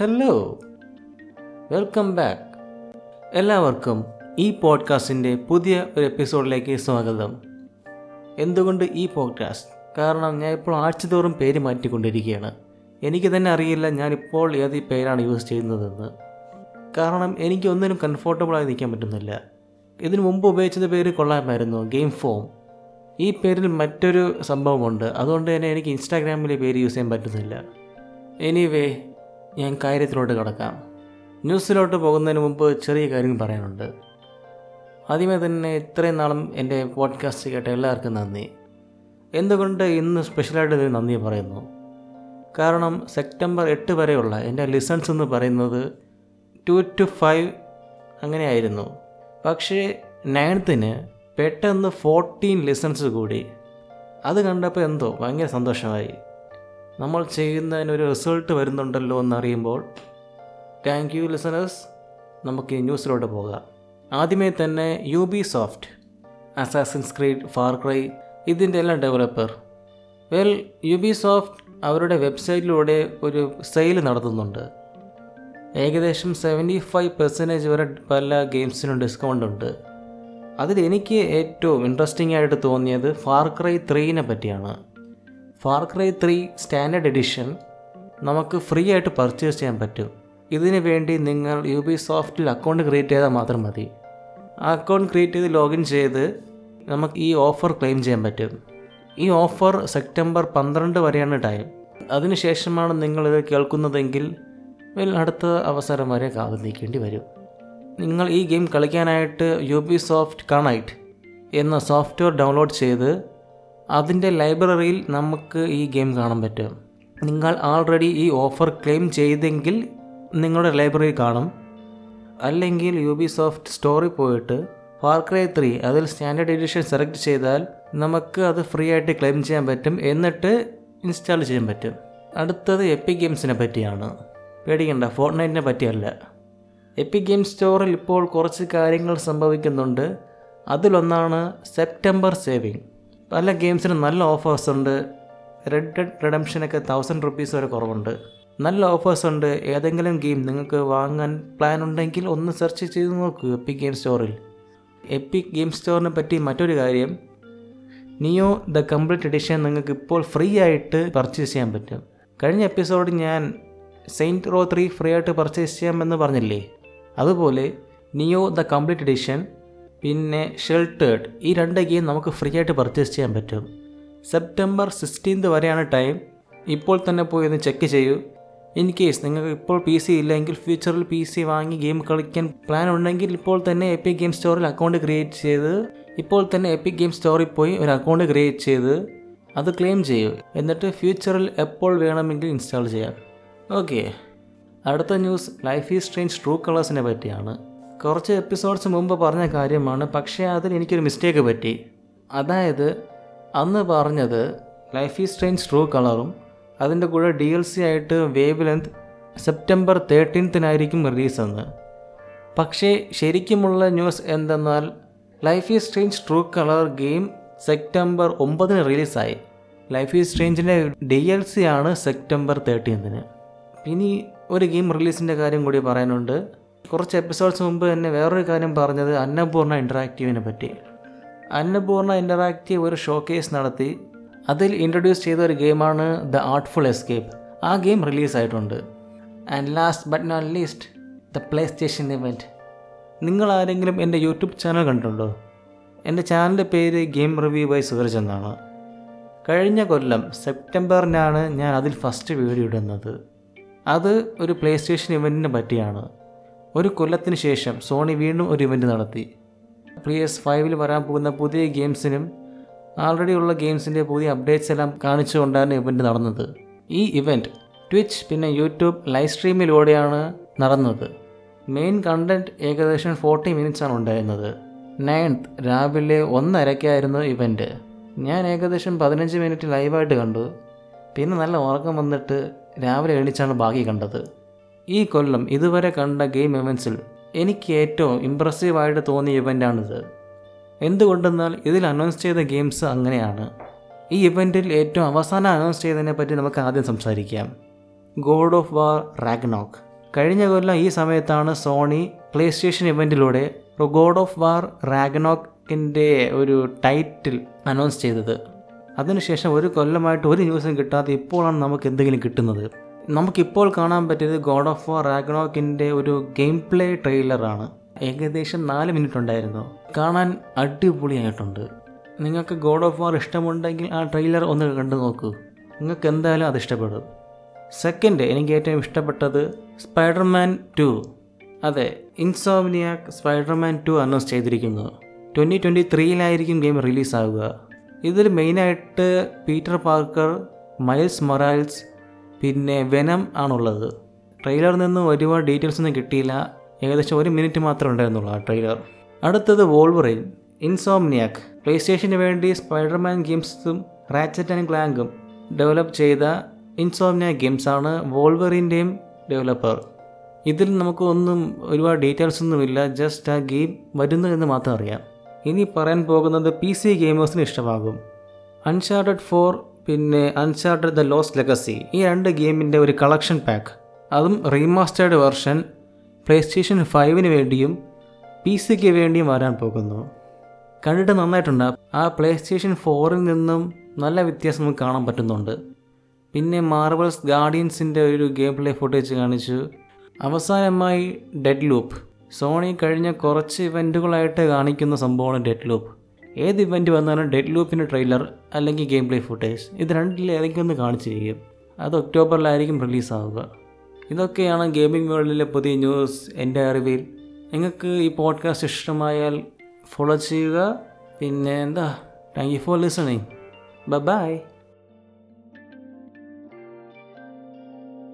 Hello welcome back എല്ലാവർക്കും ഈ പോഡ്കാസ്റ്റിന്റെ പുതിയ ഒരു എപ്പിസോഡിലേക്ക് സ്വാഗതം. എന്തുകൊണ്ട് ഈ പോഡ്കാസ്റ്റ് കാരണം ഞാൻ ഇപ്പോൾ ആഴ്ചതോറും പേര് മാറ്റിക്കൊണ്ടിരിക്കുകയാണ്. എനിക്ക് തന്നെ അറിയില്ല ഞാനിപ്പോൾ ഏത് പേരാണ് യൂസ് ചെയ്യുന്നതെന്ന്. കാരണം എനിക്ക് ഒന്നിനും കംഫോർട്ടബിളായി നിൽക്കാൻ പറ്റുന്നില്ല. ഇതിനു മുമ്പ് ഉപയോഗിച്ചത് പേര് കൊള്ളാമായിരുന്നു ഗെയിം ഫോം ഈ പേരിൽ മറ്റൊരു സംഭവമുണ്ട്. അതുകൊണ്ട് തന്നെ എനിക്ക് ഇൻസ്റ്റാഗ്രാമിലെ പേര് യൂസ് ചെയ്യാൻ പറ്റുന്നില്ല. എനിവേ ഞാൻ കാര്യത്തിലോട്ട് കിടക്കാം. ന്യൂസിലോട്ട് പോകുന്നതിന് മുമ്പ് ചെറിയ കാര്യം പറയാനുണ്ട്. ആദ്യമേ തന്നെ ഇത്രയും നാളും എന്റെ പോഡ്കാസ്റ്റ് കേട്ട എല്ലാവർക്കും നന്ദി. എന്തുകൊണ്ട് ഇന്ന് സ്പെഷ്യലായിട്ട് നന്ദി പറയുന്നു? കാരണം സെപ്റ്റംബർ എട്ട് വരെയുള്ള എന്റെ ലിസൺസ് എന്ന് പറയുന്നത് ടു ടു ഫൈവ് അങ്ങനെയായിരുന്നു. പക്ഷേ നയൻത്തിന് പെട്ടെന്ന് ഫോർട്ടീൻ ലിസൺസ് കൂടി. അത് കണ്ടപ്പോൾ എന്തോ ഭയങ്കര സന്തോഷമായി. നമ്മൾ ചെയ്യുന്നതിനൊരു റിസൾട്ട് വരുന്നുണ്ടല്ലോ എന്നറിയുമ്പോൾ താങ്ക് യു ലിസണേഴ്സ്. നമുക്ക് ഈ ന്യൂസിലോട്ട് പോകാം. ആദ്യമേ തന്നെ Ubisoft Assassin's Creed Far Cry ഇതിന്റെ എല്ലാം developer well Ubisoft അവരുടെ വെബ്സൈറ്റിലൂടെ ഒരു സെയിൽ നടത്തുന്നുണ്ട്. ഏകദേശം സെവന്റി ഫൈവ് പെർസെന്റേജ് വരെ പല ഗെയിംസിനും ഡിസ്കൗണ്ട് ഉണ്ട്. അതിൽ എനിക്ക് ഏറ്റവും ഇൻട്രസ്റ്റിംഗ് ആയിട്ട് തോന്നിയത് ഫാർ ക്രൈ ത്രീനെ പറ്റിയാണ്. Far Cry three standard edition നമുക്ക് ഫ്രീ ആയിട്ട് പർച്ചേസ് ചെയ്യാൻ പറ്റും. ഇതിന് വേണ്ടി നിങ്ങൾ യു ബി സോഫ്റ്റിൽ അക്കൗണ്ട് ക്രിയേറ്റ് ചെയ്താൽ മാത്രം മതി. ആ അക്കൗണ്ട് ക്രിയേറ്റ് ചെയ്ത് ലോഗിൻ ചെയ്ത് നമുക്ക് ഈ ഓഫർ ക്ലെയിം ചെയ്യാൻ പറ്റും. ഈ ഓഫർ സെപ്റ്റംബർ പന്ത്രണ്ട് വരെയാണ് ടൈം അതിനുശേഷമാണ് നിങ്ങളിത് കേൾക്കുന്നതെങ്കിൽ അടുത്ത അവസരം വരെ കാതു നീക്കേണ്ടി വരും. നിങ്ങൾ ഈ ഗെയിം കളിക്കാനായിട്ട് യു ബി സോഫ്റ്റ് കണക്ട് എന്ന സോഫ്റ്റ്വെയർ ഡൗൺലോഡ് ചെയ്ത് അതിന്റെ ലൈബ്രറിയിൽ നമുക്ക് ഈ ഗെയിം കാണാൻ പറ്റും. നിങ്ങൾ ആൾറെഡി ഈ ഓഫർ ക്ലെയിം ചെയ്തെങ്കിൽ നിങ്ങളുടെ ലൈബ്രറി കാണും. അല്ലെങ്കിൽ യു ബി സോഫ്റ്റ് സ്റ്റോറിൽ പോയിട്ട് ഫാർക്രൈ ത്രീ അതിൽ സ്റ്റാൻഡേർഡ് എഡിഷൻ സെലക്ട് ചെയ്താൽ നമുക്ക് അത് ഫ്രീ ആയിട്ട് ക്ലെയിം ചെയ്യാൻ പറ്റും. എന്നിട്ട് ഇൻസ്റ്റാൾ ചെയ്യാൻ പറ്റും. അടുത്തത് എപ്പിക് ഗെയിംസിനെ പറ്റിയാണ്. പേടിക്കണ്ട ഫോർട്ട്നൈറ്റിനെ പറ്റിയല്ല. എപ്പിക് ഗെയിം സ്റ്റോറിൽ ഇപ്പോൾ കുറച്ച് കാര്യങ്ങൾ സംഭവിക്കുന്നുണ്ട്. അതിലൊന്നാണ് സെപ്റ്റംബർ സേവിങ് പല ഗെയിംസിനും നല്ല ഓഫേഴ്സ് ഉണ്ട്. റെഡ് ഡെഡ് റിഡംഷനൊക്കെ തൗസൻഡ് റുപ്പീസ് വരെ കുറവുണ്ട്. നല്ല ഓഫേഴ്സ് ഉണ്ട്. ഏതെങ്കിലും ഗെയിം നിങ്ങൾക്ക് വാങ്ങാൻ പ്ലാൻ ഉണ്ടെങ്കിൽ ഒന്ന് സെർച്ച് ചെയ്ത് നോക്കൂ എപ്പിക് ഗെയിം സ്റ്റോറിൽ എപ്പിക് ഗെയിം സ്റ്റോറിനെ പറ്റി മറ്റൊരു കാര്യം. നിയോ ദ കംപ്ലീറ്റ് എഡിഷൻ നിങ്ങൾക്ക് ഇപ്പോൾ ഫ്രീ ആയിട്ട് പർച്ചേസ് ചെയ്യാൻ പറ്റും. കഴിഞ്ഞ എപ്പിസോഡ് ഞാൻ സെയിന്റ് റോ ത്രീ ഫ്രീ ആയിട്ട് പർച്ചേസ് ചെയ്യാമെന്ന് പറഞ്ഞില്ലേ? അതുപോലെ നിയോ ദ കംപ്ലീറ്റ് എഡിഷൻ പിന്നെ ഷെൽട്ടേഡ് ഈ രണ്ട് ഗെയിം നമുക്ക് ഫ്രീ ആയിട്ട് പർച്ചേസ് ചെയ്യാൻ പറ്റും. സെപ്റ്റംബർ സിക്സ്റ്റീൻത് വരെയാണ് ടൈം ഇപ്പോൾ തന്നെ പോയി ഒന്ന് ചെക്ക് ചെയ്യൂ. ഇൻ കേസ് നിങ്ങൾക്ക് ഇപ്പോൾ പി സി ഇല്ലെങ്കിൽ ഫ്യൂച്ചറിൽ പി സി വാങ്ങി ഗെയിം കളിക്കാൻ പ്ലാൻ ഉണ്ടെങ്കിൽ ഇപ്പോൾ തന്നെ എപ്പിക് ഗെയിം സ്റ്റോറിൽ അക്കൗണ്ട് ക്രിയേറ്റ് ചെയ്ത് ഇപ്പോൾ തന്നെ എപ്പിക് ഗെയിം സ്റ്റോറിൽ പോയി ഒരു അക്കൗണ്ട് ക്രിയേറ്റ് ചെയ്ത് അത് ക്ലെയിം ചെയ്യൂ. എന്നിട്ട് ഫ്യൂച്ചറിൽ എപ്പോൾ വേണമെങ്കിൽ ഇൻസ്റ്റാൾ ചെയ്യാം. ഓക്കെ അടുത്ത news Life Is Strange True കളേഴ്സിനെ പറ്റിയാണ്. കുറച്ച് എപ്പിസോഡ്സ് മുമ്പ് പറഞ്ഞ കാര്യമാണ്. പക്ഷേ അതിൽ എനിക്കൊരു മിസ്റ്റേക്ക് പറ്റി. അതായത് അന്ന് പറഞ്ഞത് ലൈഫ് ഈസ് ട്രെയിൻസ് ട്രൂ കളറും അതിന്റെ കൂടെ ഡി എൽ സി ആയിട്ട് വേവ് ലെങ്ത് സെപ്റ്റംബർ തേർട്ടീൻത്തിനായിരിക്കും റിലീസെന്ന് പക്ഷേ ശരിക്കുമുള്ള ന്യൂസ് എന്തെന്നാൽ Life Is Strange True Colors game September ഒമ്പതിന് റിലീസായി ലൈഫ് ഈസ് ട്രെയിൻസിന്റെ ഡി എൽ സി ആണ് സെപ്റ്റംബർ തേർട്ടീൻത്തിന് ഇനി ഒരു ഗെയിം റിലീസിന്റെ കാര്യം കൂടി പറയാനുണ്ട്. കുറച്ച് എപ്പിസോഡ്സ് മുമ്പ് തന്നെ വേറൊരു കാര്യം പറഞ്ഞത് അന്നപൂർണ ഇന്ററാക്റ്റീവിനെ പറ്റി. അന്നപൂർണ ഇന്ററാക്റ്റീവ് ഒരു ഷോക്കേസ് നടത്തി. അതിൽ ഇൻട്രൊഡ്യൂസ് ചെയ്ത ഒരു ഗെയിമാണ് ദ ആർട്ട്ഫുൾ എസ്കേപ്പ് ആ game റിലീസായിട്ടുണ്ട് and last but not least the PlayStation event നിങ്ങൾ ആരെങ്കിലും എന്റെ യൂട്യൂബ് ചാനൽ കണ്ടിട്ടുണ്ടോ? എന്റെ ചാനലിന്റെ പേര് ഗെയിം റിവ്യൂ ബൈ സൂരജ് എന്നാണ്. കഴിഞ്ഞ കൊല്ലം സെപ്റ്റംബറിനാണ് ഞാൻ അതിൽ ഫസ്റ്റ് വീഡിയോ ഇടുന്നത്. അത് ഒരു പ്ലേ സ്റ്റേഷൻ ഇവന്റിനെ പറ്റിയാണ്. ഒരു കൊല്ലത്തിന് ശേഷം സോണി വീണ്ടും ഒരു ഇവന്റ് നടത്തി. പി എസ് ഫൈവിൽ വരാൻ പോകുന്ന പുതിയ ഗെയിംസിനും ആൾറെഡി ഉള്ള ഗെയിംസിന്റെ പുതിയ അപ്ഡേറ്റ്സ് എല്ലാം കാണിച്ചുകൊണ്ടാണ് ഇവന്റ് നടന്നത്. ഈ ഇവന്റ് ട്വിച്ച് പിന്നെ യൂട്യൂബ് ലൈവ് സ്ട്രീമിലൂടെയാണ് നടന്നത്. മെയിൻ കണ്ടന്റ് ഏകദേശം ഫോർട്ടി മിനിറ്റ്സാണ് ഉണ്ടായിരുന്നത്. നയൻത്ത് രാവിലെ ഒന്നരയ്ക്കായിരുന്നു ഇവന്റ് ഞാൻ ഏകദേശം പതിനഞ്ച് മിനിറ്റ് ലൈവായിട്ട് കണ്ടു. പിന്നെ നല്ല ഉറക്കം വന്നിട്ട് രാവിലെ എണീച്ചാണ് ബാക്കി കണ്ടത്. ഈ കൊല്ലം ഇതുവരെ കണ്ട ഗെയിം ഇവൻസിൽ എനിക്ക് ഏറ്റവും ഇമ്പ്രസീവായിട്ട് തോന്നിയ ഇവന്റാണിത്. എന്തുകൊണ്ടെന്നാൽ ഇതിൽ അനൗൺസ് ചെയ്ത ഗെയിംസ് അങ്ങനെയാണ്. ഈ ഇവന്റിൽ ഏറ്റവും അവസാനം അനൗൺസ് ചെയ്തതിനെ പറ്റി നമുക്ക് ആദ്യം സംസാരിക്കാം. ഗോഡ് ഓഫ് വാർ റാഗ്നോക്ക് കഴിഞ്ഞ കൊല്ലം ഈ സമയത്താണ് സോണി പ്ലേ സ്റ്റേഷൻ ഇവന്റിലൂടെ ഗോഡ് ഓഫ് വാർ റാഗ്നോക്കിന്റെ ഒരു ടൈറ്റിൽ അനൗൺസ് ചെയ്തത്. അതിനുശേഷം ഒരു കൊല്ലമായിട്ട് ഒരു ന്യൂസും കിട്ടാതെ ഇപ്പോഴാണ് നമുക്ക് എന്തെങ്കിലും കിട്ടുന്നത്. നമുക്കിപ്പോൾ കാണാൻ പറ്റിയത് ഗോഡ് ഓഫ് വാർ റാഗ്നോക്കിന്റെ ഒരു ഗെയിം പ്ലേ ട്രെയിലറാണ് ഏകദേശം നാല് മിനിറ്റ് ഉണ്ടായിരുന്നു കാണാൻ അടിപൊളിയായിട്ടുണ്ട്. നിങ്ങൾക്ക് ഗോഡ് ഓഫ് വാർ ഇഷ്ടമുണ്ടെങ്കിൽ ആ ട്രെയിലർ ഒന്ന് കണ്ടു നോക്കൂ. നിങ്ങൾക്ക് എന്തായാലും അത് ഇഷ്ടപ്പെടും. സെക്കൻഡ് എനിക്ക് ഏറ്റവും ഇഷ്ടപ്പെട്ടത് സ്പൈഡർമാൻ ടു അതെ ഇൻസോമിനിയാക്ക് സ്പൈഡർമാൻ ടു അനൗൺസ് ചെയ്തിരിക്കുന്നു. ട്വന്റി ട്വന്റി ത്രീയിലായിരിക്കും ഗെയിം റിലീസാവുക ഇതിൽ മെയിനായിട്ട് പീറ്റർ പാർക്കർ മൈൽസ് മൊറാൽസ് പിന്നെ വെനം ആണുള്ളത്. ട്രെയിലറിൽ നിന്നും ഒരുപാട് ഡീറ്റെയിൽസ് ഒന്നും കിട്ടിയില്ല. ഏകദേശം ഒരു മിനിറ്റ് മാത്രമേ ഉണ്ടായിരുന്നുള്ളൂ ആ ട്രെയിലർ അടുത്തത് വോൾവറിൻ ഇൻസോംനിയാക്ക് പ്ലേ സ്റ്റേഷന് വേണ്ടി സ്പൈഡർമാൻ ഗെയിംസും റാച്ചറ്റ് ആൻഡ് ക്ലാങ്കും ഡെവലപ്പ് ചെയ്ത ഇൻസോംനിയ ഗെയിംസാണ് വോൾവറിന്റെയും ഡെവലപ്പർ ഇതിൽ നമുക്ക് ഒന്നും ഒരുപാട് ഡീറ്റെയിൽസ് ഒന്നുമില്ല ജസ്റ്റ് ആ ഗെയിം വരുന്നു എന്ന് മാത്രം അറിയാം. ഇനി പറയാൻ പോകുന്നത് പി സി ഗെയിമേഴ്സിന് ഇഷ്ടമാകും. അൺഷാർട്ടഡ് ഫോർ പിന്നെ അൺചാർട്ടഡ് ദ ലോസ്റ്റ് ലെഗസി ഈ രണ്ട് ഗെയിമിന്റെ ഒരു കളക്ഷൻ പാക്ക്. അതും റീമാസ്റ്റേർഡ് വെർഷൻ പ്ലേ സ്റ്റേഷൻ ഫൈവിന് വേണ്ടിയും പി സിക്ക് വേണ്ടിയും വരാൻ പോകുന്നു. കണ്ടിട്ട് നന്നായിട്ടുണ്ട്. ആ പ്ലേ സ്റ്റേഷൻ ഫോറിൽ നിന്നും നല്ല വ്യത്യാസം നമുക്ക് കാണാൻ പറ്റുന്നുണ്ട്. പിന്നെ മാർബിൾസ് ഗാർഡിയൻസിന്റെ ഒരു ഗെയിം പ്ലേ ഫുട്ടേജ് കാണിച്ചു. അവസാനമായി ഡെഡ് ലൂപ്പ് സോണി കഴിഞ്ഞ കുറച്ച് ഇവന്റുകളായിട്ട് കാണിക്കുന്ന സംഭവമാണ് ഡെഡ് ലൂപ്പ് ഏത് ഇവന്റ് വന്നാലും ഡെഡ് ലൂപ്പിന്റെ ട്രെയിലർ അല്ലെങ്കിൽ ഗെയിം പ്ലേ ഫുട്ടേജ് ഇത് രണ്ടിൽ ഏതെങ്കിലും ഒന്ന് കാണിച്ചിരിക്കും. അത് ഒക്ടോബറിലായിരിക്കും റിലീസാവുക ഇതൊക്കെയാണ് ഗെയിമിംഗ് വേൾഡിലെ പുതിയ ന്യൂസ് എന്റെ അറിവിൽ. നിങ്ങൾക്ക് ഈ പോഡ്കാസ്റ്റ് ഇഷ്ടമായാൽ ഫോളോ ചെയ്യുക. പിന്നെ എന്താ? Thank you for listening bye